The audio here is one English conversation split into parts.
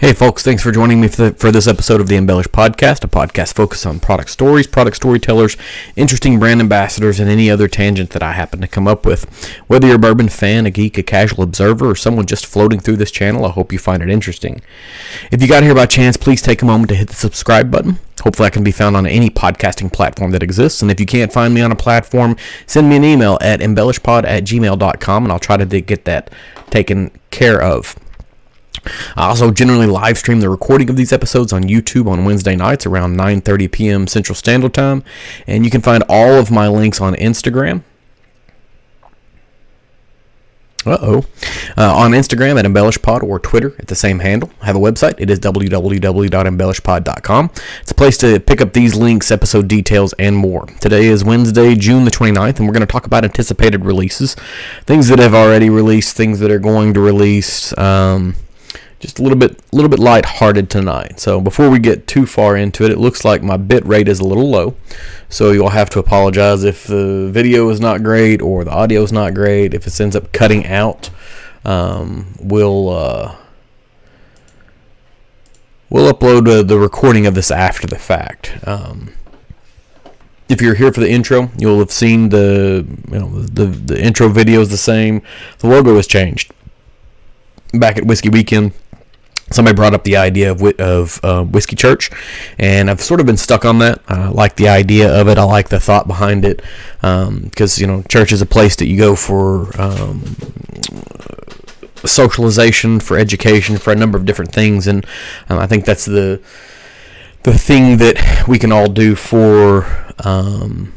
Hey, folks, thanks for joining me for, the, for, this episode of the Embellish Podcast, a podcast focused on product stories, product storytellers, interesting brand ambassadors, and any other tangent that I happen to come up with. Whether you're a bourbon fan, a geek, a casual observer, or someone just floating through this channel, I hope you find it interesting. If you got here by chance, please take a moment to hit the subscribe button. Hopefully, I can be found on any podcasting platform that exists. And if you can't find me on a platform, send me an email at embellishpod at gmail.com, and I'll try to get that taken care of. I also generally live stream the recording of these episodes on YouTube on Wednesday nights around 9:30 p.m. Central Standard Time, and you can find all of my links on Instagram. Uh-oh. Uh, on Instagram at EmbellishPod or Twitter at the same handle. I have a website. It is www.embellishpod.com. It's a place to pick up these links, episode details, and more. Today is Wednesday, June the 29th, and we're going to talk about anticipated releases. Things that have already released, things that are going to release. Um, just a little bit a little bit light-hearted tonight. So before we get too far into it, it looks like my bit rate is a little low. So you'll have to apologize if the video is not great or the audio is not great. If it ends up cutting out, um, we'll uh, we'll upload uh, the recording of this after the fact. Um, if you're here for the intro, you'll have seen the you know the the intro video is the same. The logo has changed. Back at Whiskey Weekend, somebody brought up the idea of, of uh, whiskey church and i've sort of been stuck on that. I like the idea of it. I like the thought behind it because um, you know church is a place that you go for um, socialization for education for a number of different things and um, i think that's the the thing that we can all do for um,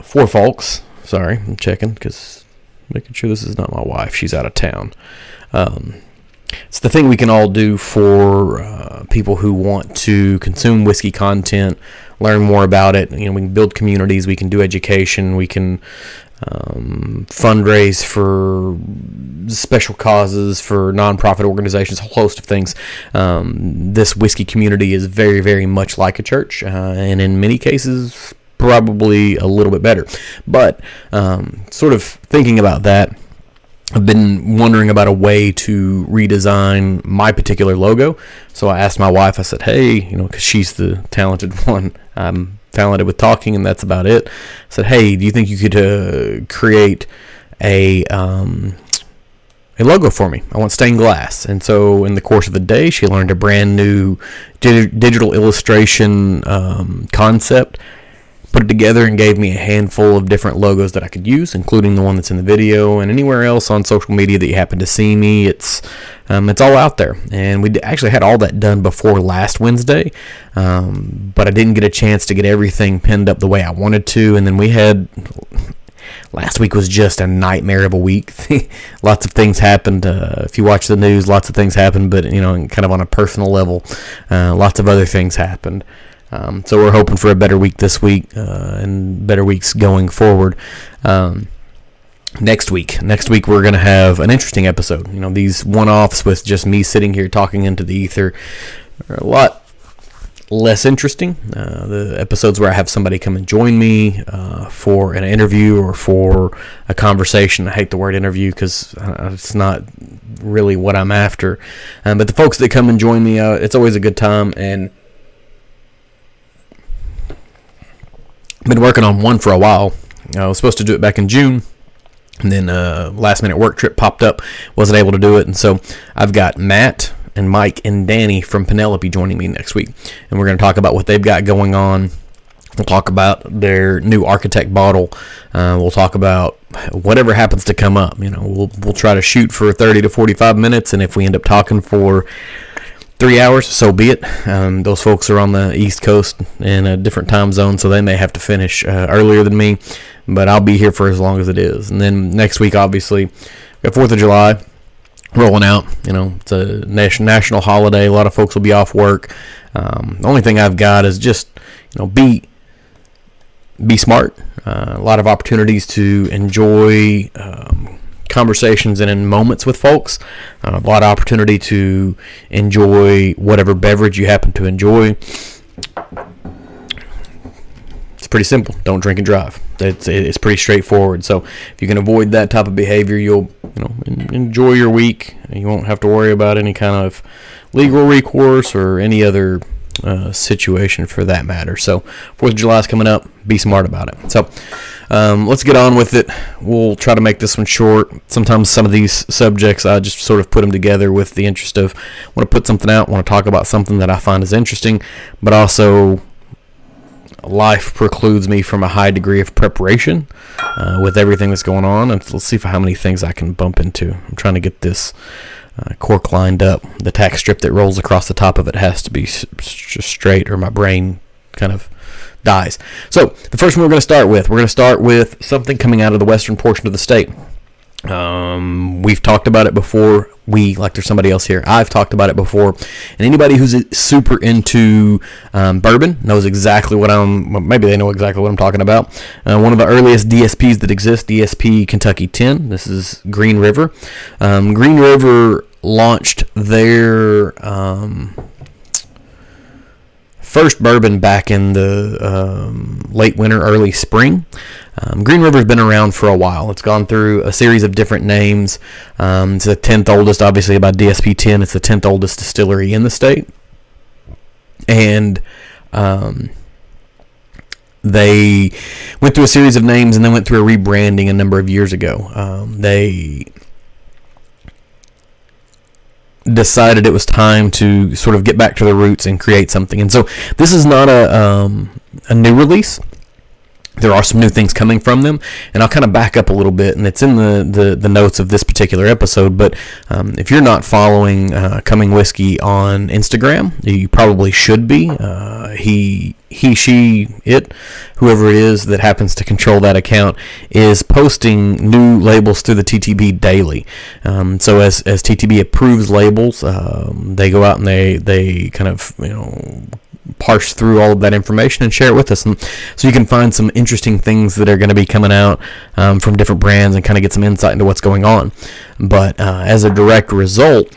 for folks. Sorry i'm checking because making sure this is not my wife. She's out of town. Um, it's the thing we can all do for uh, people who want to consume whiskey content, learn more about it. You know, we can build communities, we can do education, we can um, fundraise for special causes, for nonprofit organizations, a host of things. Um, this whiskey community is very, very much like a church, uh, and in many cases, probably a little bit better. But um, sort of thinking about that I've been wondering about a way to redesign my particular logo. So I asked my wife, I said, hey, you know, because she's the talented one. I'm talented with talking, and that's about it. I said, hey, do you think you could uh, create a. Um, a logo for me. I want stained glass. And so, in the course of the day, she learned a brand new digital illustration um, concept put it together and gave me a handful of different logos that I could use, including the one that's in the video and anywhere else on social media that you happen to see me. It's um, it's all out there, and we actually had all that done before last Wednesday, um, but I didn't get a chance to get everything pinned up the way I wanted to, and then we had. Last week was just a nightmare of a week. lots of things happened. Uh, if you watch the news, lots of things happened, but you know, kind of on a personal level, uh, lots of other things happened. Um, so we're hoping for a better week this week uh, and better weeks going forward. Um, next week, next week we're going to have an interesting episode. You know, these one-offs with just me sitting here talking into the ether are a lot less interesting. Uh, the episodes where I have somebody come and join me uh, for an interview or for a conversation. I hate the word interview because uh, it's not really what I'm after. Um, but the folks that come and join me, uh, it's always a good time and been working on one for a while. I was supposed to do it back in June, and then uh, last minute work trip popped up. Wasn't able to do it, and so I've got Matt and Mike and Danny from Penelope joining me next week, and we're going to talk about what they've got going on. We'll talk about their new architect bottle. Uh, we'll talk about whatever happens to come up. You know, we'll we'll try to shoot for 30 to 45 minutes, and if we end up talking for three hours, so be it. Um, those folks are on the East Coast in a different time zone, so they may have to finish uh, earlier than me, but I'll be here for as long as it is. And then next week, obviously, got Fourth of July rolling out. You know, it's a national holiday. A lot of folks will be off work. Um, the only thing I've got is just you know be be smart. Uh, a lot of opportunities to enjoy. Um, conversations and in moments with folks. Uh, a lot of opportunity to enjoy whatever beverage you happen to enjoy. It's pretty simple. Don't drink and drive. It's it's pretty straightforward. So if you can avoid that type of behavior, you'll you know enjoy your week. You won't have to worry about any kind of legal recourse or any other uh, situation for that matter. So Fourth of July is coming up. Be smart about it. So um, let's get on with it. We'll try to make this one short. Sometimes some of these subjects I just sort of put them together with the interest of want to put something out, want to talk about something that I find is interesting, but also life precludes me from a high degree of preparation uh, with everything that's going on. And let's see how many things I can bump into. I'm trying to get this uh, cork lined up. The tack strip that rolls across the top of it has to be s- straight, or my brain kind of dies. So the first one we're going to start with, we're going to start with something coming out of the western portion of the state. Um, we've talked about it before. We, like there's somebody else here, I've talked about it before. And anybody who's super into um, bourbon knows exactly what I'm, maybe they know exactly what I'm talking about. Uh, one of the earliest DSPs that exist, DSP Kentucky 10. This is Green River. Um, Green River launched their um, first bourbon back in the um, late winter, early spring. Um, Green River's been around for a while. It's gone through a series of different names. Um, it's the 10th oldest, obviously, by DSP 10. It's the 10th oldest distillery in the state. And um, they went through a series of names and then went through a rebranding a number of years ago. Um, they decided it was time to sort of get back to the roots and create something. And so this is not a, um, a new release there are some new things coming from them, and I'll kind of back up a little bit, and it's in the, the, the notes of this particular episode. But um, if you're not following uh, Coming Whiskey on Instagram, you probably should be. Uh, he, he, she, it, whoever it is that happens to control that account, is posting new labels through the TTB daily. Um, so as, as TTB approves labels, um, they go out and they they kind of you know parse through all of that information and share it with us. And so you can find some interesting things that are going to be coming out um, from different brands and kind of get some insight into what's going on. But uh, as a direct result,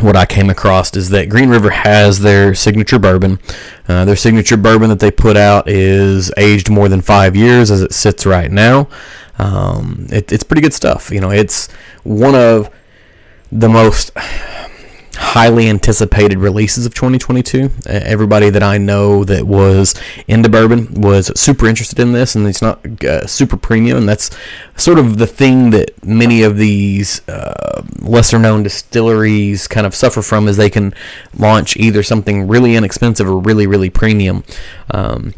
what I came across is that Green River has their signature bourbon. Uh, their signature bourbon that they put out is aged more than five years as it sits right now. Um, it, it's pretty good stuff. You know, it's one of the most highly anticipated releases of 2022. Everybody that I know that was into bourbon was super interested in this, and it's not uh, super premium, and that's sort of the thing that many of these uh, lesser known distilleries kind of suffer from is they can launch either something really inexpensive or really, really premium. Um,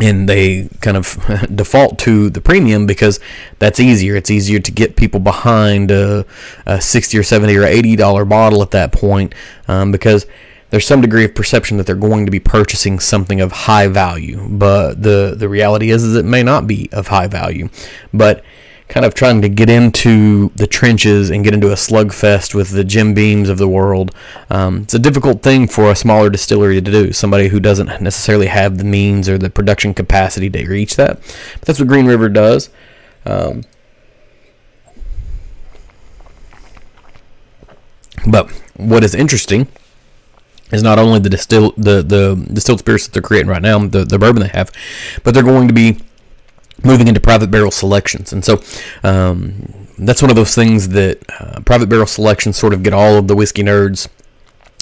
and they kind of default to the premium because that's easier. It's easier to get people behind a, a sixty or seventy or eighty dollar bottle at that point um, because there's some degree of perception that they're going to be purchasing something of high value. But the the reality is, is it may not be of high value. But kind of trying to get into the trenches and get into a slugfest with the Jim Beams of the world. Um, it's a difficult thing for a smaller distillery to do. Somebody who doesn't necessarily have the means or the production capacity to reach that. But that's what Green River does. Um, but what is interesting is not only the distill the the distilled spirits that they're creating right now, the the bourbon they have, but they're going to be moving into private barrel selections. And so um, that's one of those things that uh, private barrel selections sort of get all of the whiskey nerds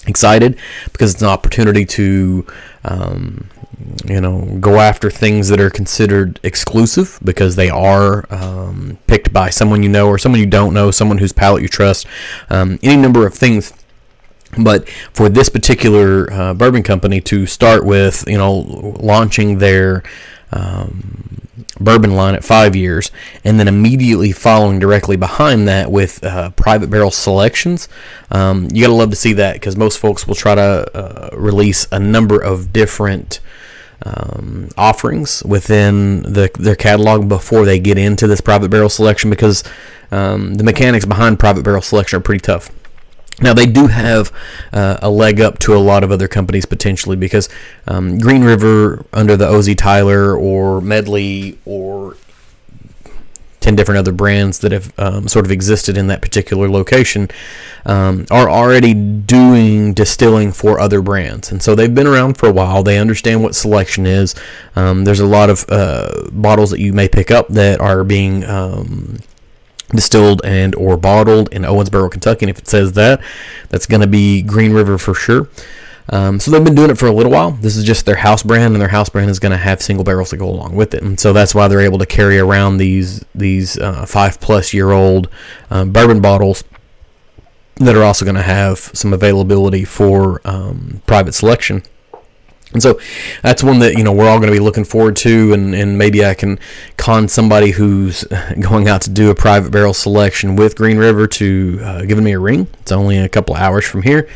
excited because it's an opportunity to um, you know go after things that are considered exclusive because they are um, picked by someone you know or someone you don't know someone whose palate you trust um, any number of things but for this particular uh, bourbon company to start with you know launching their um, bourbon line at five years, and then immediately following directly behind that with uh, private barrel selections. Um, you gotta love to see that because most folks will try to uh, release a number of different. Um, offerings within the, their catalog before they get into this private barrel selection because um, the mechanics behind private barrel selection are pretty tough. Now they do have uh, a leg up to a lot of other companies potentially because um, Green River under the OZ Tyler or Medley or 10 different other brands that have um, sort of existed in that particular location um, are already doing distilling for other brands. And so they've been around for a while. They understand what selection is. Um, there's a lot of uh, bottles that you may pick up that are being um, distilled and or bottled in Owensboro, Kentucky. And if it says that, that's going to be Green River for sure. Um, so they've been doing it for a little while. This is just their house brand, and their house brand is going to have single barrels to go along with it. And so that's why they're able to carry around these these uh, five plus year old um, bourbon bottles that are also going to have some availability for um, private selection. And so that's one that you know we're all going to be looking forward to, and, and maybe I can con somebody who's going out to do a private barrel selection with Green River to uh, giving me a ring. It's only a couple hours from here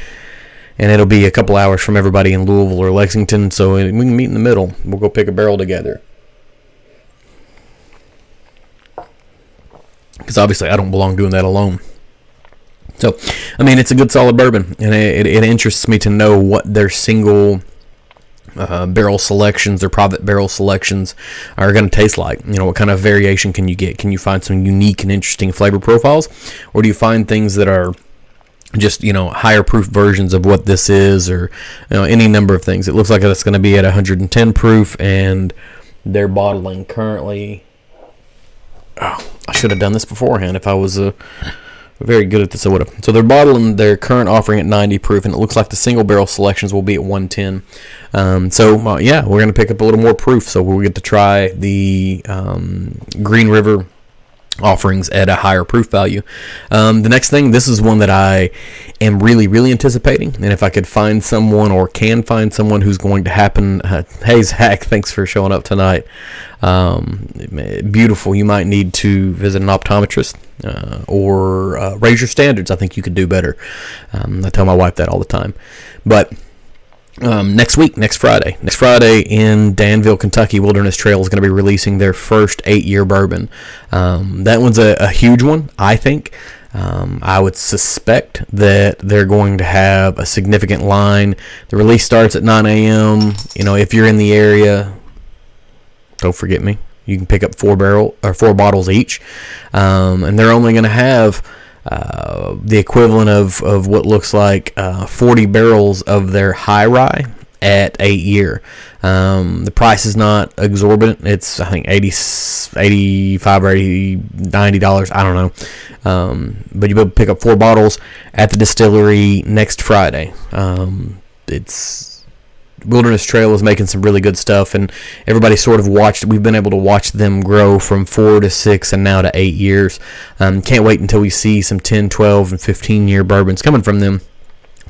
and it'll be a couple hours from everybody in Louisville or Lexington, so we can meet in the middle. We'll go pick a barrel together. Because obviously, I don't belong doing that alone. So, I mean, it's a good solid bourbon, and it, it interests me to know what their single uh, barrel selections, their private barrel selections are going to taste like. You know, what kind of variation can you get? Can you find some unique and interesting flavor profiles, or do you find things that are just you know higher proof versions of what this is or you know any number of things it looks like it's going to be at 110 proof and they're bottling currently oh, i should have done this beforehand if i was uh, very good at would have. So they're bottling their current offering at 90 proof and it looks like the single barrel selections will be at 110 um, so uh, yeah we're to pick up a little more proof so we'll get to try the um, green river offerings at a higher proof value. Um, the next thing, this is one that I am really, really anticipating. And if I could find someone or can find someone who's going to happen, uh, hey, Zach, thanks for showing up tonight. Um, beautiful. You might need to visit an optometrist uh, or uh, raise your standards. I think you could do better. Um, I tell my wife that all the time. But um, next week, next Friday, next Friday in Danville, Kentucky, Wilderness Trail is going to be releasing their first eight-year bourbon. Um, that one's a, a, huge one, I think. Um, I would suspect that they're going to have a significant line. The release starts at 9 a.m. You know, if you're in the area, don't forget me. You can pick up four barrel or four bottles each, um, and they're only going to have uh, the equivalent of, of what looks like uh, 40 barrels of their high rye at eight year. Um, the price is not exorbitant. It's I think 80, 85 or 80, 90 dollars. I don't know. Um, but you will pick up four bottles at the distillery next Friday. Um, it's Wilderness Trail is making some really good stuff, and everybody sort of watched. We've been able to watch them grow from four to six and now to eight years. Um, can't wait until we see some 10, 12, and 15 year bourbons coming from them.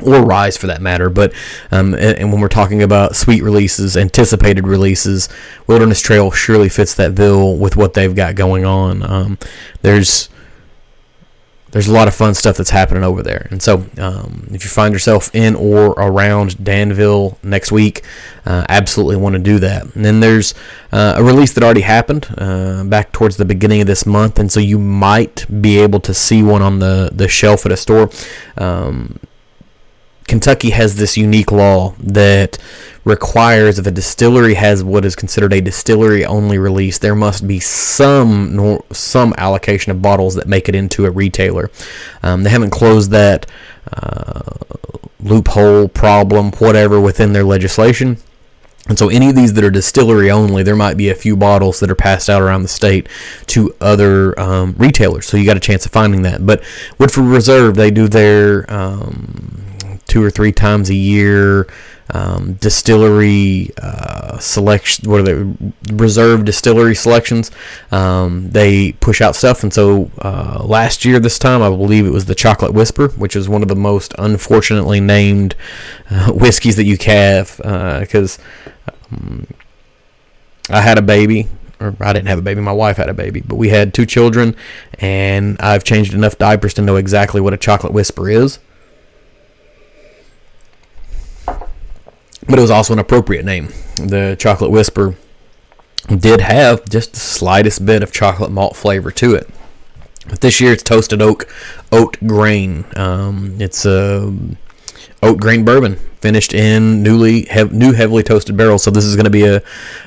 Or rise for that matter, but um, and, and, when we're talking about sweet releases, anticipated releases, Wilderness Trail surely fits that bill with what they've got going on. Um, there's there's a lot of fun stuff that's happening over there. And so, um, if you find yourself in or around Danville next week, uh, absolutely want to do that. And then there's uh, a release that already happened uh, back towards the beginning of this month, and so you might be able to see one on the, the shelf at a store. Um, Kentucky has this unique law that requires if a distillery has what is considered a distillery only release, there must be some some allocation of bottles that make it into a retailer. Um, they haven't closed that uh, loophole problem, whatever, within their legislation. And so, any of these that are distillery only, there might be a few bottles that are passed out around the state to other um, retailers. So, you got a chance of finding that. But Woodford Reserve, they do their um, two or three times a year um, distillery uh, selection, what are they, reserve distillery selections. Um, they push out stuff, and so uh, last year this time, I believe it was the Chocolate Whisper, which is one of the most unfortunately named uh, whiskeys that you have, because uh, um, I had a baby. Or I didn't have a baby. My wife had a baby, but we had two children, and I've changed enough diapers to know exactly what a chocolate whisper is. But it was also an appropriate name. The Chocolate Whisper did have just the slightest bit of chocolate malt flavor to it. But this year it's toasted oak oat grain. Um, it's a oat grain bourbon finished in newly hev- new heavily toasted barrels. So this is going to be a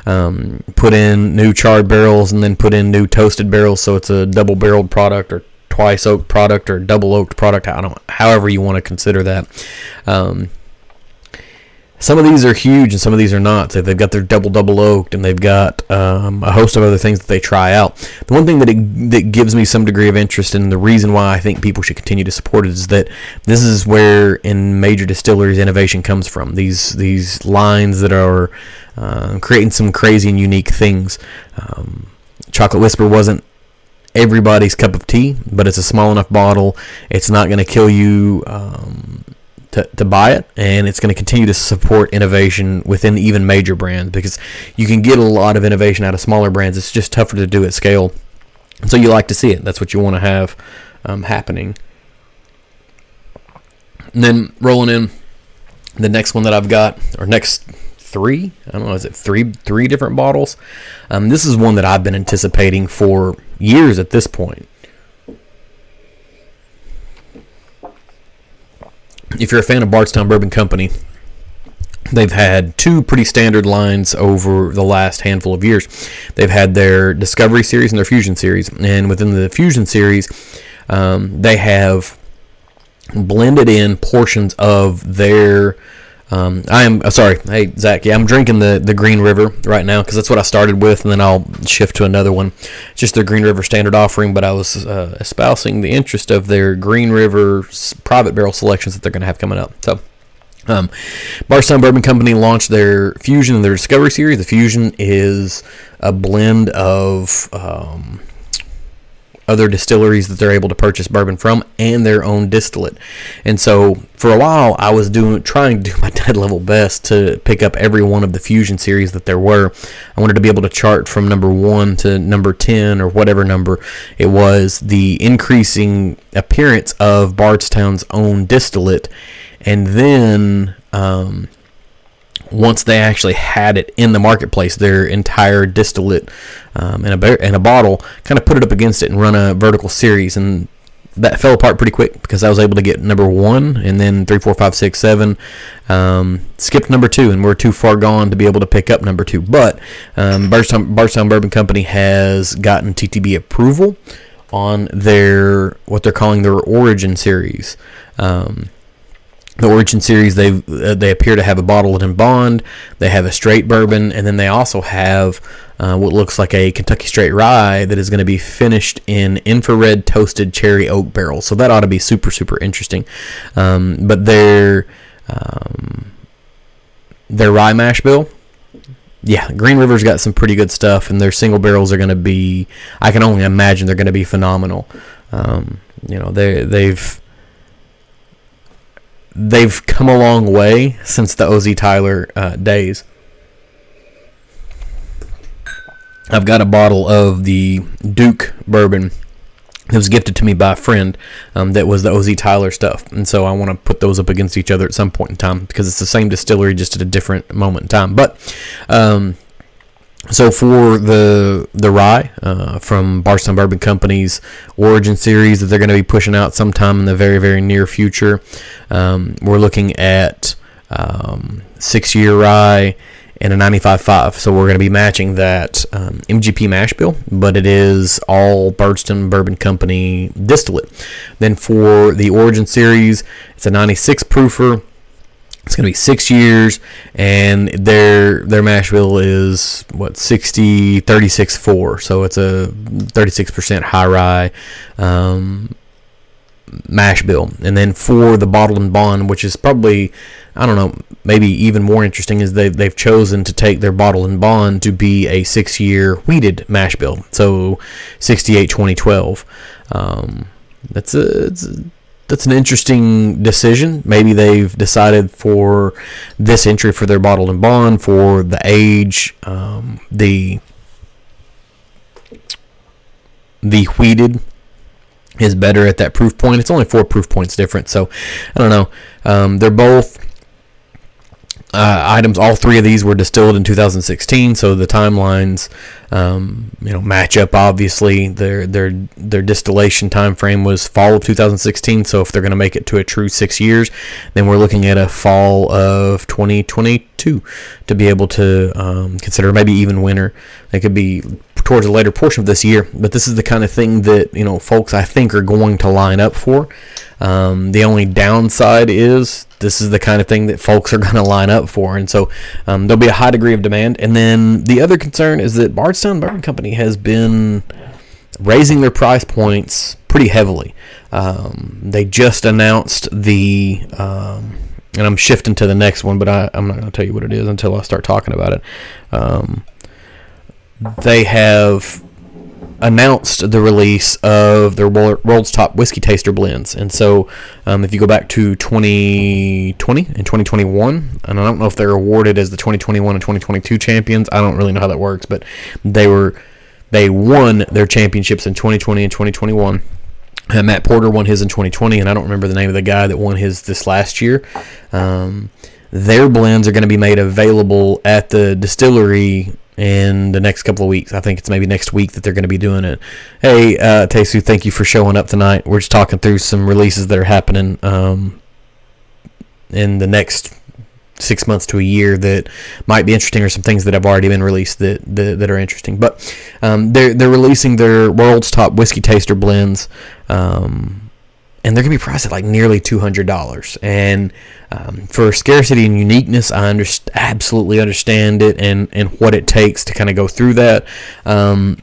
um, put in new charred barrels and then put in new toasted barrels. So it's a double barreled product or twice oaked product or double oaked product. I don't, however you want to consider that. Um, some of these are huge and some of these are not. So they've got their double double oaked and they've got um, a host of other things that they try out. The one thing that it, that gives me some degree of interest and the reason why I think people should continue to support it is that this is where in major distilleries innovation comes from. These these lines that are uh, creating some crazy and unique things. Um, Chocolate Whisper wasn't everybody's cup of tea, but it's a small enough bottle. It's not going to kill you. Um, to, to buy it, and it's going to continue to support innovation within even major brands because you can get a lot of innovation out of smaller brands. It's just tougher to do at scale. So you like to see it. That's what you want to have um, happening. And then rolling in the next one that I've got, or next three, I don't know, is it three three different bottles? Um, this is one that I've been anticipating for years at this point. If you're a fan of Bardstown Bourbon Company, they've had two pretty standard lines over the last handful of years. They've had their Discovery series and their Fusion series, and within the Fusion series, um, they have blended in portions of their um, I am uh, sorry, hey Zach. Yeah, I'm drinking the the Green River right now because that's what I started with, and then I'll shift to another one. It's just their Green River standard offering, but I was uh, espousing the interest of their Green River private barrel selections that they're going to have coming up. So. Um, Bardstown Bourbon Company launched their Fusion and their Discovery series. The Fusion is a blend of um, other distilleries that they're able to purchase bourbon from and their own distillate. And so for a while I was doing trying to do my dead level best to pick up every one of the fusion series that there were. I wanted to be able to chart from number 1 to number 10 or whatever number it was the increasing appearance of Bardstown's own distillate and then um, once they actually had it in the marketplace, their entire distillate um, in a in a bottle, kind of put it up against it and run a vertical series, and that fell apart pretty quick because I was able to get number one and then three, four, five, six, seven. Um, skipped number two, and we're too far gone to be able to pick up number two. But um, Bardstown, Bourbon Company has gotten TTB approval on their what they're calling their Origin series. Um, the Origin series they uh, they appear to have a bottled in bond. They have a straight bourbon, and then they also have uh, what looks like a Kentucky straight rye that is going to be finished in infrared toasted cherry oak barrels. So that ought to be super super interesting. Um, but their um, their rye mash bill. Yeah, Green River's got some pretty good stuff, and their single barrels are going to be. I can only imagine they're going to be phenomenal. Um, you know, they they've they've come a long way since the OZ Tyler uh, days. I've got a bottle of the Duke bourbon that was gifted to me by a friend um, that was the OZ Tyler stuff. And so I want to put those up against each other at some point in time because it's the same distillery just at a different moment in time. But um, so for the the rye uh, from Bardstown Bourbon Company's Origin series that they're going to be pushing out sometime in the very very near future, um, we're looking at um, six year rye and a 95.5. So we're going to be matching that um, MGP mash bill, but it is all Bardstown Bourbon Company distillate. Then for the Origin series, it's a 96 proofer it's going to be six years, and their their mash bill is what 60 36 4 so it's a 36% high rye um, mash bill. And then for the bottle and bond which is probably i don't know maybe even more interesting is they've, they've chosen to take their bottle and bond to be a six year wheated mash bill. So 68 2012 um, that's a, it's a that's an interesting decision. Maybe they've decided for this entry for their bottled and bond for the age, um, the the wheated is better at that proof point. It's only four proof points different, so I don't know. Um, they're both uh, items. All three of these were distilled in 2016, so the timelines, um, you know, match up. Obviously, their their their distillation time frame was fall of 2016. So if they're going to make it to a true six years, then we're looking at a fall of 2022 to be able to um, consider maybe even winter. It could be towards a later portion of this year, but this is the kind of thing that you know folks I think are going to line up for. Um, the only downside is this is the kind of thing that folks are going to line up for, and so um, there'll be a high degree of demand. And then the other concern is that Bardstown Bourbon Company has been raising their price points pretty heavily. Um, they just announced the, um, and I'm shifting to the next one, but I, am not going to tell you what it is until I start talking about it. Um, they have announced the release of their world's top whiskey taster blends. And so, um, if you go back to 2020 and 2021, and I don't know if they're awarded as the 2021 and 2022 champions. I don't really know how that works, but they were they won their championships in 2020 and 2021. Uh, Matt Porter won his in 2020, and I don't remember the name of the guy that won his this last year. Um, their blends are going to be made available at the distillery in the next couple of weeks. I think it's maybe next week that they're going to be doing it. Hey, uh, Tesu, thank you for showing up tonight. We're just talking through some releases that are happening um, in the next six months to a year that might be interesting, or some things that have already been released that that, that are interesting. But um, they're they're releasing their world's top whiskey taster blends. Um, and they're going to be priced at like nearly $200. And um, for scarcity and uniqueness, I underst- absolutely understand it and, and what it takes to kind of go through that. Um,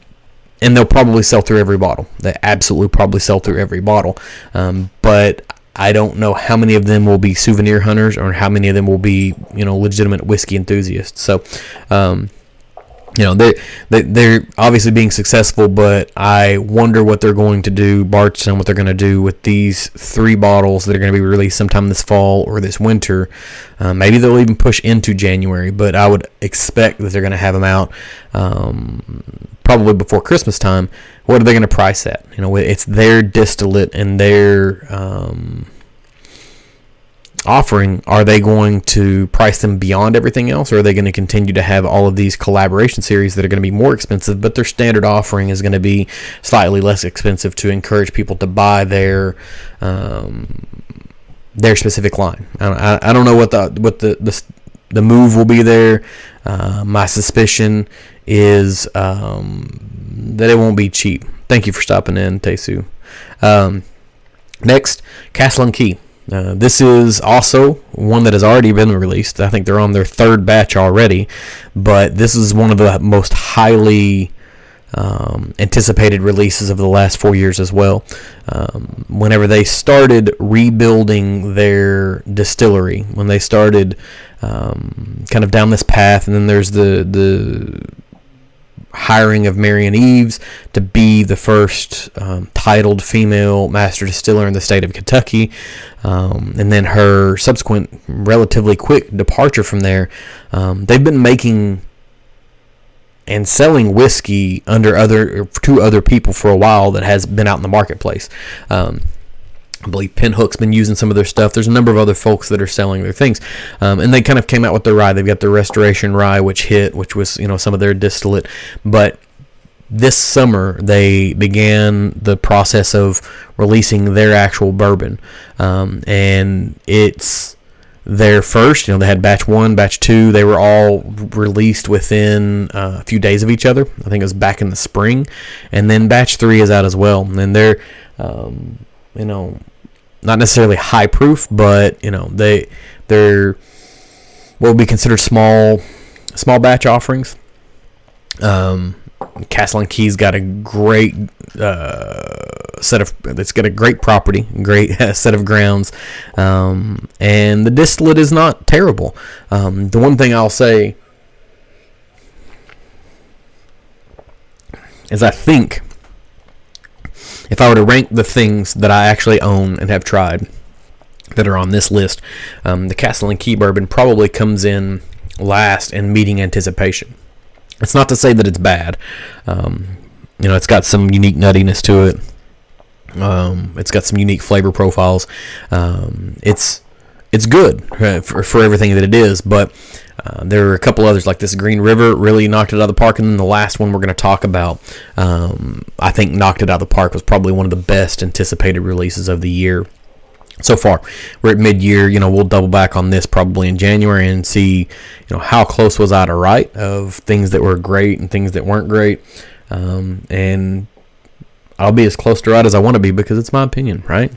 and they'll probably sell through every bottle. They absolutely probably sell through every bottle. Um, but I don't know how many of them will be souvenir hunters or how many of them will be, you know, legitimate whiskey enthusiasts. So, um, you know they, they they're obviously being successful but i wonder what they're going to do Bardstown what they're going to do with these three bottles that are going to be released sometime this fall or this winter. Uh, maybe they'll even push into january but i would expect that they're going to have them out um, probably before christmas time. What are they going to price at? You know it's their distillate and their um, offering, are they going to price them beyond everything else, or are they going to continue to have all of these collaboration series that are going to be more expensive, but their standard offering is going to be slightly less expensive to encourage people to buy their um, their specific line? I, I, don't know what the what the the, the move will be there. Uh, my suspicion is um, that it won't be cheap. Thank you for stopping in, Tesu. Um, next, Castle and Key. Uh, this is also one that has already been released. I think they're on their third batch already, but this is one of the most highly um, anticipated releases of the last four years as well. Um, whenever they started rebuilding their distillery, when they started um, kind of down this path, and then there's the the hiring of Marianne Eaves to be the first um, titled female master distiller in the state of Kentucky, um, and then her subsequent relatively quick departure from there. Um, they've been making and selling whiskey under other to other people for a while that has been out in the marketplace. Um, I believe Pinhook's been using some of their stuff. There's a number of other folks that are selling their things, um, and they kind of came out with their rye. They've got their Restoration Rye, which hit, which was you know some of their distillate. But this summer they began the process of releasing their actual bourbon, um, and it's their first. You know, they had batch one, batch two. They were all released within uh, a few days of each other. I think it was back in the spring, and then batch three is out as well. And they're, um, you know, not necessarily high proof, but you know they they're what would be considered small small batch offerings. Um, Castle and Key's got a great uh, set of it's got a great property, great set of grounds, um, and the distillate is not terrible. Um, the one thing I'll say is I think if I were to rank the things that I actually own and have tried that are on this list, um, the Castle and Key bourbon probably comes in last in meeting anticipation. It's not to say that it's bad. Um, you know, it's got some unique nuttiness to it. Um, it's got some unique flavor profiles. Um, it's it's good uh, for, for everything that it is. But uh, there are a couple others like this. Green River really knocked it out of the park, and then the last one we're going to talk about, um, I think knocked it out of the park was probably one of the best anticipated releases of the year so far. We're at mid-year. You know, we'll double back on this probably in January and see, you know, how close was I to right of things that were great and things that weren't great, um, and I'll be as close to right as I want to be because it's my opinion, right?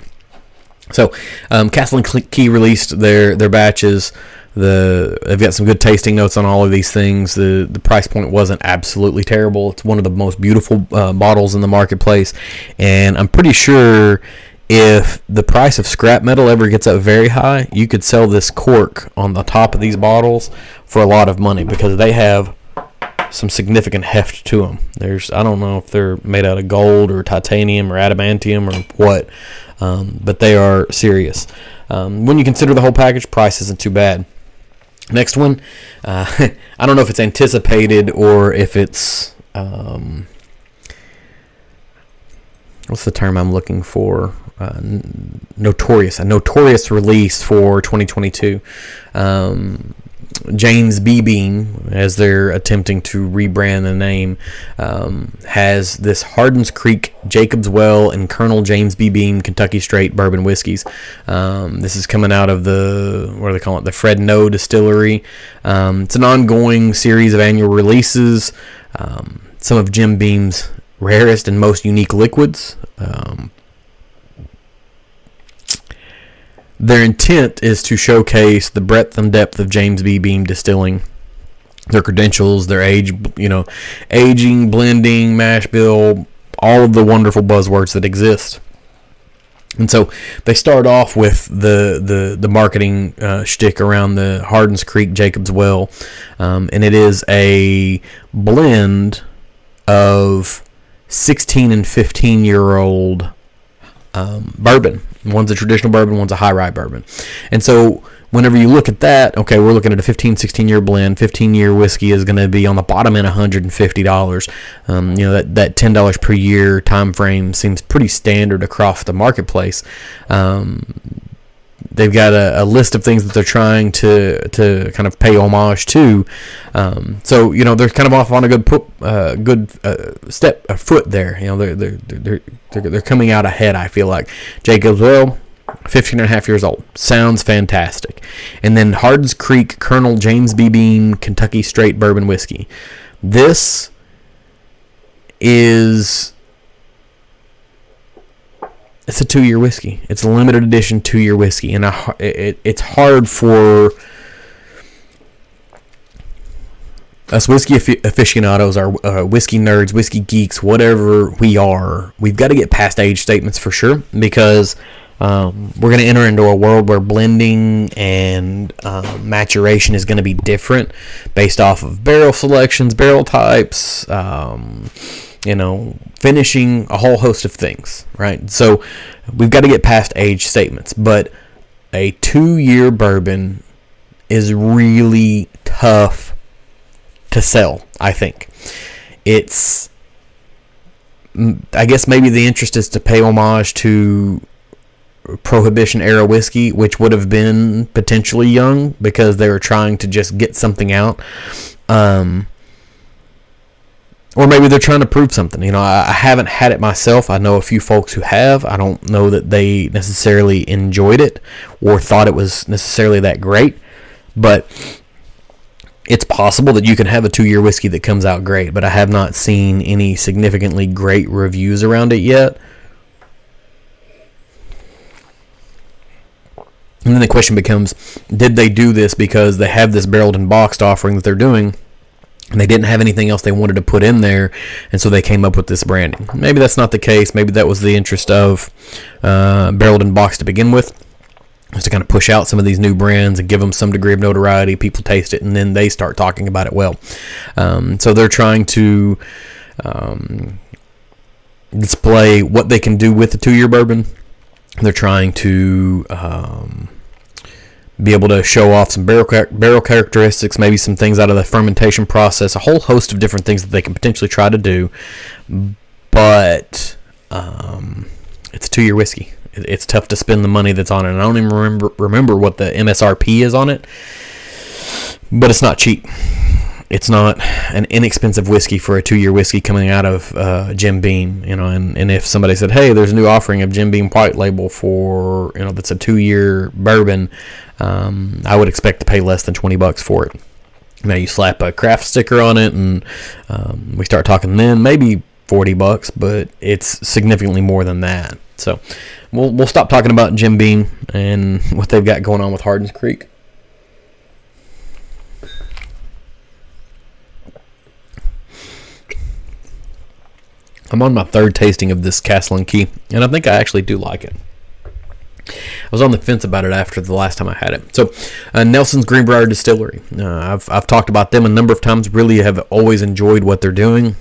So, um, Castle and Key released their their batches. The they've got some good tasting notes on all of these things. The the price point wasn't absolutely terrible. It's one of the most beautiful uh, bottles in the marketplace, and I'm pretty sure if the price of scrap metal ever gets up very high, you could sell this cork on the top of these bottles for a lot of money because they have some significant heft to them. There's I don't know if they're made out of gold or titanium or adamantium or what, um, but they are serious. Um, when you consider the whole package, price isn't too bad. Next one, uh, I don't know if it's anticipated or if it's um, what's the term I'm looking for? Uh, notorious, a notorious release for 2022. Um, James B. Beam, as they're attempting to rebrand the name, um, has this Hardins Creek, Jacobs Well, and Colonel James B. Beam Kentucky Straight bourbon whiskeys. Um, this is coming out of the what do they call it? The Fred Noe Distillery. Um, it's an ongoing series of annual releases. Um, some of Jim Beam's rarest and most unique liquids. Um, Their intent is to showcase the breadth and depth of James B. Beam distilling, their credentials, their age, you know, aging, blending, mash bill, all of the wonderful buzzwords that exist. And so they start off with the the the marketing uh, shtick around the Hardins Creek Jacobs Well, um, and it is a blend of 16 and 15 year old um, bourbon. One's a traditional bourbon, one's a high rye bourbon. And so whenever you look at that, okay, we're looking at a 15, 16 year blend. 15 year whiskey is going to be on the bottom end $150. Um, you know, that, that $10 per year time frame seems pretty standard across the marketplace. Um, they've got a, a, list of things that they're trying to to kind of pay homage to. Um, so you know they're kind of off on a good put, uh, good uh, step a foot there. You know they're they're, they're they're they're coming out ahead. I feel like Jacobs well. 15 and a half years old. Sounds fantastic. And then Hardins Creek Colonel James B. Beam Kentucky Straight Bourbon Whiskey. This is it's a two-year whiskey. It's a limited edition two-year whiskey, and I, it, it's hard for us whiskey aficionados, our uh, whiskey nerds, whiskey geeks, whatever we are. We've got to get past age statements for sure because um, we're going to enter into a world where blending and um, maturation is going to be different based off of barrel selections, barrel types. Um, you know, finishing a whole host of things, right? So we've got to get past age statements, but a two year bourbon is really tough to sell, I think. It's, I guess maybe the interest is to pay homage to Prohibition era whiskey, which would have been potentially young because they were trying to just get something out. Um, or maybe they're trying to prove something. You know, I, I, haven't had it myself. I know a few folks who have. I don't know that they necessarily enjoyed it or thought it was necessarily that great, but it's possible that you can have a two-year whiskey that comes out great. But I have not seen any significantly great reviews around it yet. And then the question becomes, did they do this because they have this barreled and boxed offering that they're doing? And they didn't have anything else they wanted to put in there, and so they came up with this branding. Maybe that's not the case. Maybe that was the interest of uh, Barreled and Box to begin with, was to kind of push out some of these new brands and give them some degree of notoriety. People taste it, and then they start talking about it well. Um, so they're trying to um, display what they can do with the two-year bourbon. They're trying to um, be able to show off some barrel barrel characteristics, maybe some things out of the fermentation process, a whole host of different things that they can potentially try to do. But um, it's a two-year whiskey, it's tough to spend the money that's on it. And I don't even remember remember what the MSRP is on it, but it's not cheap. It's not an inexpensive whiskey for a two-year whiskey coming out of uh, Jim Beam, you know. And, and if somebody said, "Hey, there's a new offering of Jim Beam White Label for you know that's a two-year bourbon," um, I would expect to pay less than twenty bucks for it. Now you slap a craft sticker on it, and um, we start talking then maybe forty bucks, but it's significantly more than that. So we'll we'll stop talking about Jim Beam and what they've got going on with Hardin's Creek. I'm on my third tasting of this Castle and Key, and I think I actually do like it. I was on the fence about it after the last time I had it. So, uh, Nelson's Greenbrier Distillery. Uh, I've, I've talked about them a number of times. Really have always enjoyed what they're doing.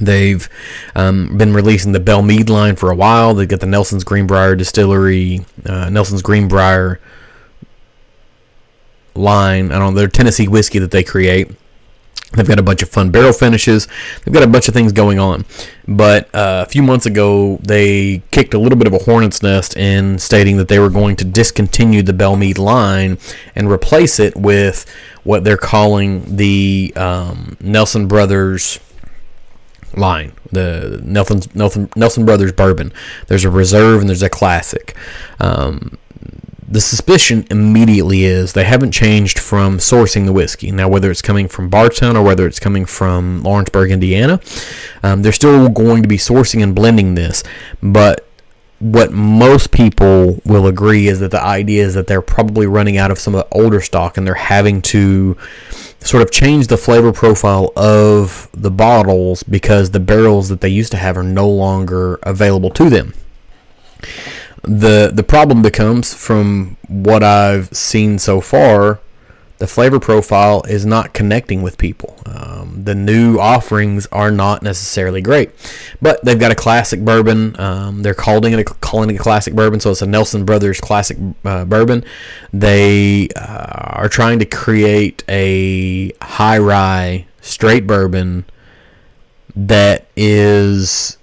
They've um, been releasing the Belle Meade line for a while. They've got the Nelson's Greenbrier Distillery, uh, Nelson's Greenbrier line. I don't know, their Tennessee whiskey that they create. They've got a bunch of fun barrel finishes. They've got a bunch of things going on. But uh, a few months ago, they kicked a little bit of a hornet's nest in stating that they were going to discontinue the Belle Meade line and replace it with what they're calling the um, Nelson Brothers line, the Nelson, Nelson, Nelson Brothers bourbon. There's a reserve and there's a classic. Um, the suspicion immediately is they haven't changed from sourcing the whiskey. Now, whether it's coming from Bardstown or whether it's coming from Lawrenceburg, Indiana, um, they're still going to be sourcing and blending this. But what most people will agree is that the idea is that they're probably running out of some of the older stock and they're having to sort of change the flavor profile of the bottles because the barrels that they used to have are no longer available to them the the problem becomes from what I've seen so far, the flavor profile is not connecting with people. Um, the new offerings are not necessarily great, but they've got a classic bourbon. Um, they're calling it a, calling it a classic bourbon, so it's a Nelson Brothers classic uh, bourbon. They uh, are trying to create a high rye straight bourbon that is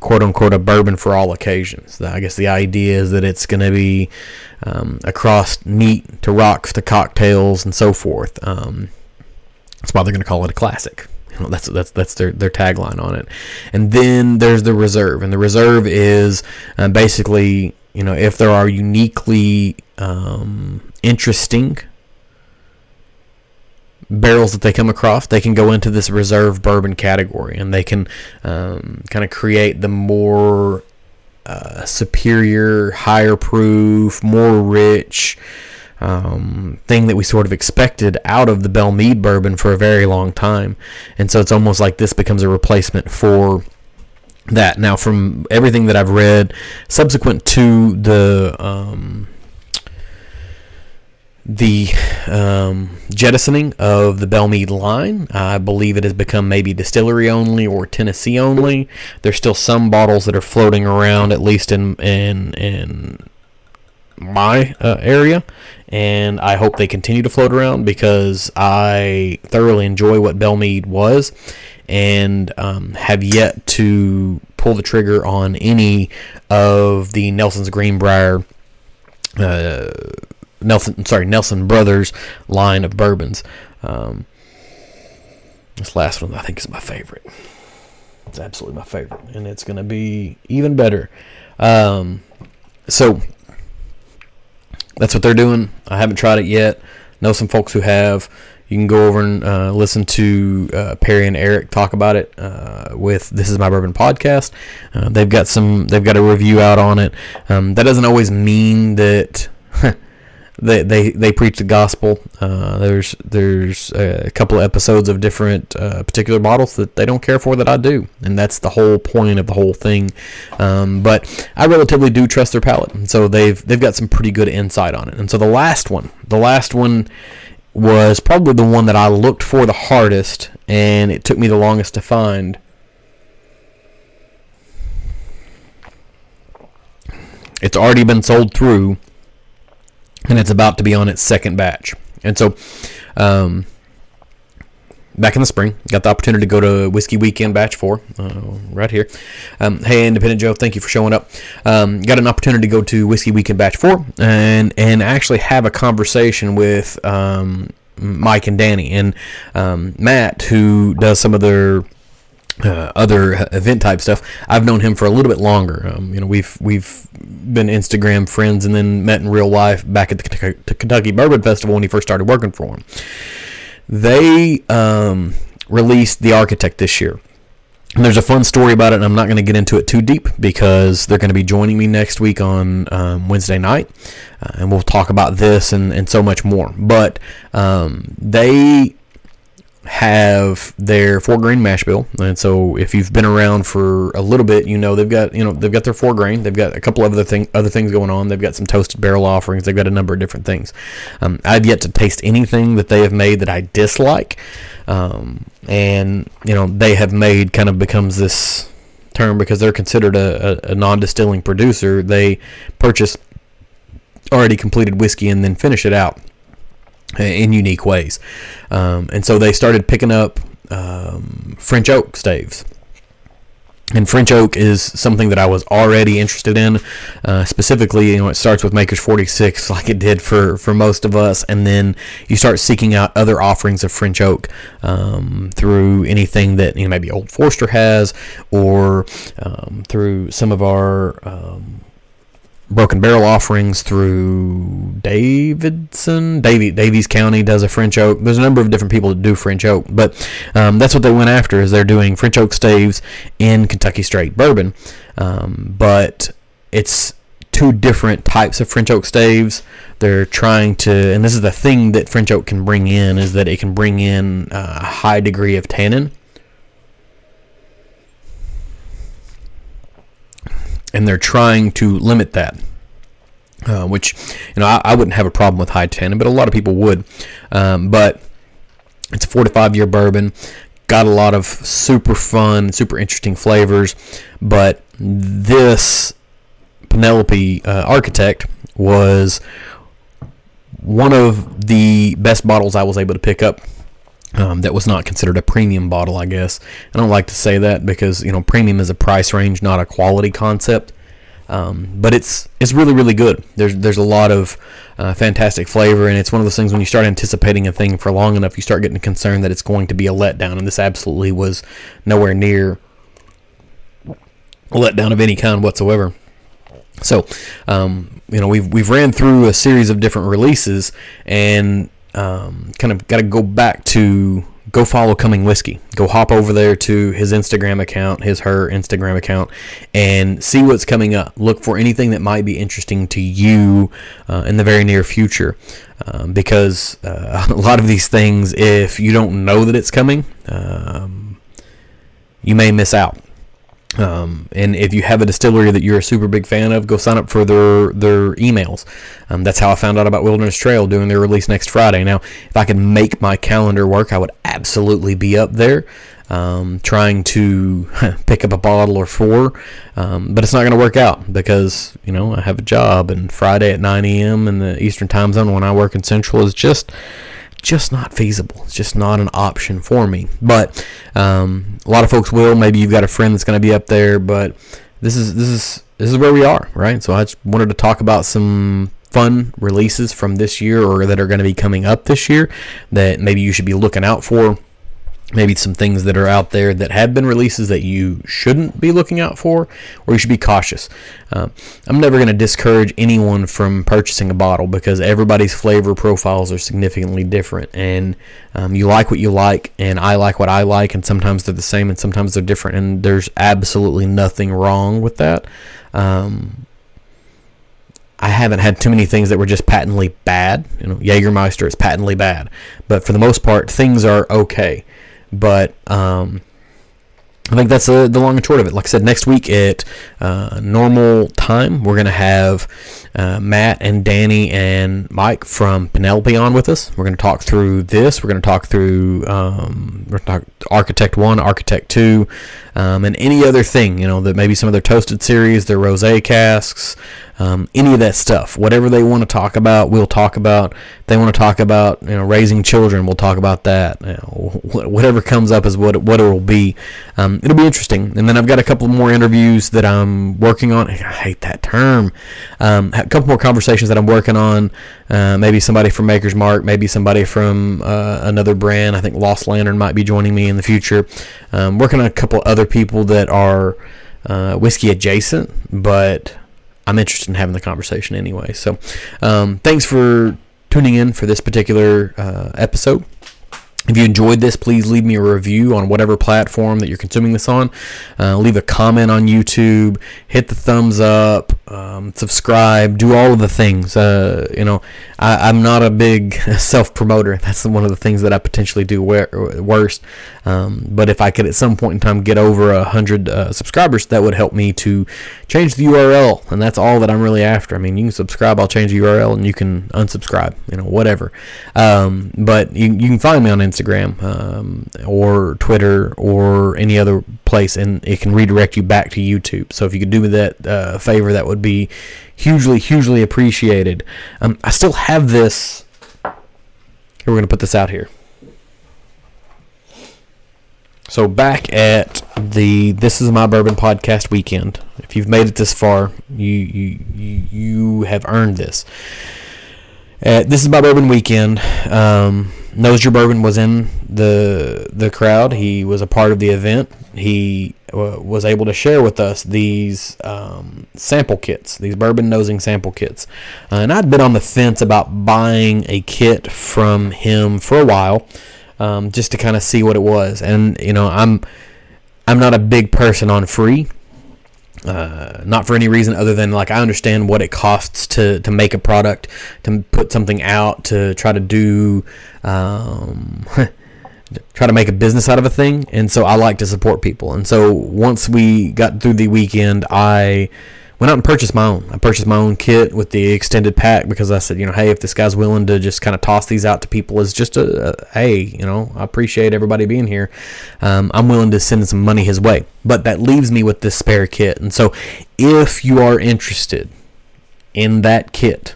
quote unquote a bourbon for all occasions. I guess the idea is that it's going to be um, across neat to rocks to cocktails and so forth. Um, that's why they're going to call it a classic. You know, that's that's that's their their tagline on it. And then there's the reserve, and the reserve is uh, basically you know if there are uniquely um, interesting barrels that they come across, they can go into this reserve bourbon category and they can um, kind of create the more uh, superior, higher proof, more rich um, thing that we sort of expected out of the Belle Meade bourbon for a very long time. And so it's almost like this becomes a replacement for that. Now, from everything that I've read, subsequent to the. Um, the um, jettisoning of the Belle Meade line. I believe it has become maybe distillery only or Tennessee only. There's still some bottles that are floating around, at least in in in my uh, area, and I hope they continue to float around because I thoroughly enjoy what Belle Meade was, and um, have yet to pull the trigger on any of the Nelson's Green Brier. Uh, Nelson, sorry, Nelson Brothers line of bourbons. Um, this last one I think is my favorite. It's absolutely my favorite, and it's going to be even better. Um, so that's what they're doing. I haven't tried it yet. Know some folks who have. You can go over and uh, listen to uh, Perry and Eric talk about it uh, with This Is My Bourbon podcast. Uh, they've got some. They've got a review out on it. Um, that doesn't always mean that they they, they preach the gospel. Uh, there's there's a couple of episodes of different uh, particular bottles that they don't care for that I do, and that's the whole point of the whole thing. Um, but I relatively do trust their palate, and so they've they've got some pretty good insight on it. And so the last one, the last one was probably the one that I looked for the hardest, and it took me the longest to find. It's already been sold through and it's about to be on its second batch. And so, um, back in the spring. Got the opportunity to go to Whiskey Weekend Batch 4, uh, right here. Um, hey, Independent Joe, thank you for showing up. Um, got an opportunity to go to Whiskey Weekend Batch 4 and, and actually have a conversation with um, Mike and Danny. And um, Matt, who does some of their uh, other event type stuff. I've known him for a little bit longer. Um, you know, we've we've been Instagram friends and then met in real life back at the Kentucky Bourbon Festival when he first started working for him. They um, released The Architect this year. And there's a fun story about it, and I'm not going to get into it too deep because they're going to be joining me next week on um, Wednesday night, uh, and we'll talk about this and, and so much more. But um, they have their four grain mash bill, and so if you've been around for a little bit, you know they've got you know they've got their four grain. They've got a couple of other thing other things going on. They've got some toasted barrel offerings. They've got a number of different things. Um, I've yet to taste anything that they have made that I dislike, um, and you know they have made kind of becomes this term because they're considered a, a, a non-distilling producer. They purchase already completed whiskey and then finish it out in unique ways. Um, and so they started picking up um, French oak staves. And French oak is something that I was already interested in. Uh, specifically, you know, it starts with Maker's 46, like it did for, for most of us, and then you start seeking out other offerings of French oak um, through anything that you know maybe Old Forester has, or um, through some of our um, Broken Barrel offerings through Davidson, Davy, Daviess County does a French oak. There's a number of different people that do French oak, but um, that's what they went after. Is they're doing French oak staves in Kentucky straight bourbon, um, but it's two different types of French oak staves. They're trying to, and this is the thing that French oak can bring in, is that it can bring in a high degree of tannin. And they're trying to limit that. Uh, which you know I, I, wouldn't have a problem with high tannin, but a lot of people would. Um, but it's a four to five year bourbon, got a lot of super fun, super interesting flavors. But this Penelope uh, Architect was one of the best bottles I was able to pick up um, that was not considered a premium bottle, I guess. I don't like to say that because you know premium is a price range, not a quality concept. Um, but it's it's really really good. There's there's a lot of uh, fantastic flavor, and it's one of those things when you start anticipating a thing for long enough, you start getting concerned that it's going to be a letdown, and this absolutely was nowhere near a letdown of any kind whatsoever. So, um, you know, we've we've ran through a series of different releases, and um, kind of got to go back to go follow Coming Whiskey. Go hop over there to his Instagram account, his her Instagram account, and see what's coming up. Look for anything that might be interesting to you uh, in the very near future. Um, because uh, a lot of these things, if you don't know that it's coming, um, you may miss out. Um, and if you have a distillery that you're a super big fan of, go sign up for their their emails. Um, that's how I found out about Wilderness Trail doing their release next Friday. Now, if I could make my calendar work, I would absolutely be up there, um, trying to pick up a bottle or four. Um, but it's not going to work out because you know I have a job, and Friday at 9 a.m. in the Eastern Time Zone when I work in Central is just just not feasible. It's just not an option for me. But um, a lot of folks will. Maybe you've got a friend that's going to be up there. But this is this is this is where we are, right? So I just wanted to talk about some fun releases from this year or that are going to be coming up this year that maybe you should be looking out for maybe some things that are out there that have been releases that you shouldn't be looking out for, or you should be cautious. Uh, I'm never going to discourage anyone from purchasing a bottle because everybody's flavor profiles are significantly different, and um, you like what you like, and I like what I like, and sometimes they're the same, and sometimes they're different, and there's absolutely nothing wrong with that. Um, I haven't had too many things that were just patently bad. You know, Jägermeister is patently bad, but for the most part, things are okay. But um, I think that's the, the long and short of it. Like I said, next week at uh, normal time, we're going to have uh, Matt and Danny and Mike from Penelope on with us. We're going to talk through this. We're going to talk through um, talk Architect 1, Architect 2, um, and any other thing, you know, that maybe some of their toasted series, their rosé casks, um, any of that stuff. Whatever they want to talk about, we'll talk about. If they want to talk about you know raising children, we'll talk about that. You know, whatever comes up is what what it will be. Um, it'll be interesting. And then I've got a couple more interviews that I'm working on. I hate that term. Um, a couple more conversations that I'm working on. Uh, maybe somebody from Maker's Mark, maybe somebody from uh, another brand. I think Lost Lantern might be joining me in the future. Um, working on a couple other people that are uh, whiskey adjacent, but I'm interested in having the conversation anyway. So, um, thanks for tuning in for this particular uh, episode. If you enjoyed this, please leave me a review on whatever platform that you're consuming this on. Uh, leave a comment on YouTube. Hit the thumbs up. Um, subscribe. Do all of the things. Uh, you know, I, am not a big self promoter. That's one of the things that I potentially do worst. Um, but if I could at some point in time get over a hundred uh, subscribers, that would help me to change the URL, and that's all that I'm really after. I mean, you can subscribe. I'll change the URL, and you can unsubscribe. You know, whatever. Um, but you, you can find me on Instagram. Instagram um, or Twitter or any other place, and it can redirect you back to YouTube. So if you could do me that uh, favor, that would be hugely, hugely appreciated. Um, I still have this. Here, we're going to put this out here. So back at the This Is My Bourbon podcast weekend, if you've made it this far, you you you, you have earned this. Uh, this is my bourbon weekend. Um, Knows Your Bourbon was in the the crowd. He was a part of the event. He uh, was able to share with us these um, sample kits, these bourbon nosing sample kits. Uh, and I'd been on the fence about buying a kit from him for a while, um, just to kind of see what it was. And you know, I'm I'm not a big person on free. Uh, not for any reason other than like I understand what it costs to to make a product, to put something out, to try to do, um, try to make a business out of a thing, and so I like to support people. And so once we got through the weekend, I went out and purchased my own. I purchased my own kit with the extended pack because I said, you know, hey, if this guy's willing to just kind of toss these out to people as just a, a hey, you know, I appreciate everybody being here. Um, I'm willing to send some money his way. But that leaves me with this spare kit. And so if you are interested in that kit,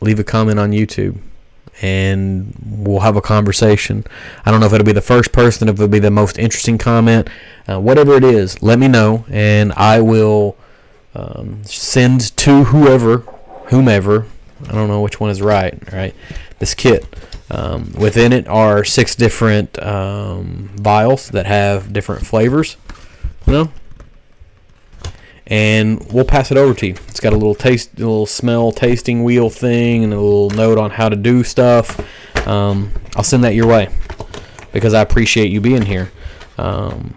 leave a comment on YouTube and we'll have a conversation. I don't know if it'll be the first person, if it'll be the most interesting comment, uh, whatever it is. Let me know, and I will um, send to whoever, whomever. I don't know which one is right. Right, this kit. Um, within it are six different um, vials that have different flavors. You know, and we'll pass it over to you. It's got a little taste, a little smell tasting wheel thing, and a little note on how to do stuff. Um, I'll send that your way because I appreciate you being here. Um,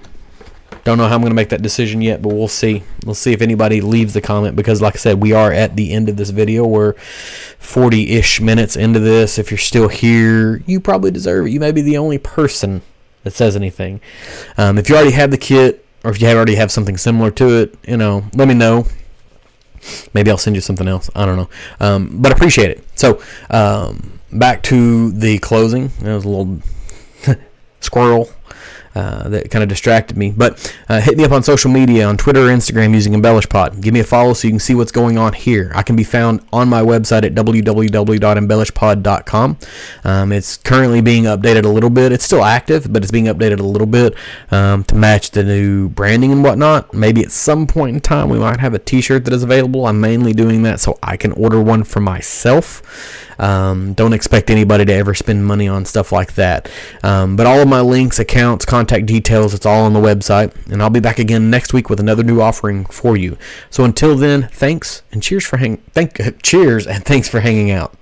don't know how I'm going to make that decision yet, but we'll see. We'll see if anybody leaves the comment because, like I said, we are at the end of this video. We're 40 ish minutes into this. If you're still here, you probably deserve it. You may be the only person that says anything. Um, if you already have the kit, or if you already have something similar to it, you know, let me know. Maybe I'll send you something else. I don't know, um, but appreciate it. So um, back to the closing. It was a little squirrel uh, that kind of distracted me. But uh, hit me up on social media on Twitter or Instagram using EmbellishPod. Give me a follow so you can see what's going on here. I can be found on my website at www.embellishpod.com. Um, it's currently being updated a little bit. It's still active, but it's being updated a little bit um, to match the new branding and whatnot. Maybe at some point in time we might have a T-shirt that is available. I'm mainly doing that so I can order one for myself. Um, don't expect anybody to ever spend money on stuff like that. Um, but all of my links, accounts, contact details, it's all on the website. And I'll be back again next week with another new offering for you. So until then, thanks and cheers for hang. Thank cheers and thanks for hanging out.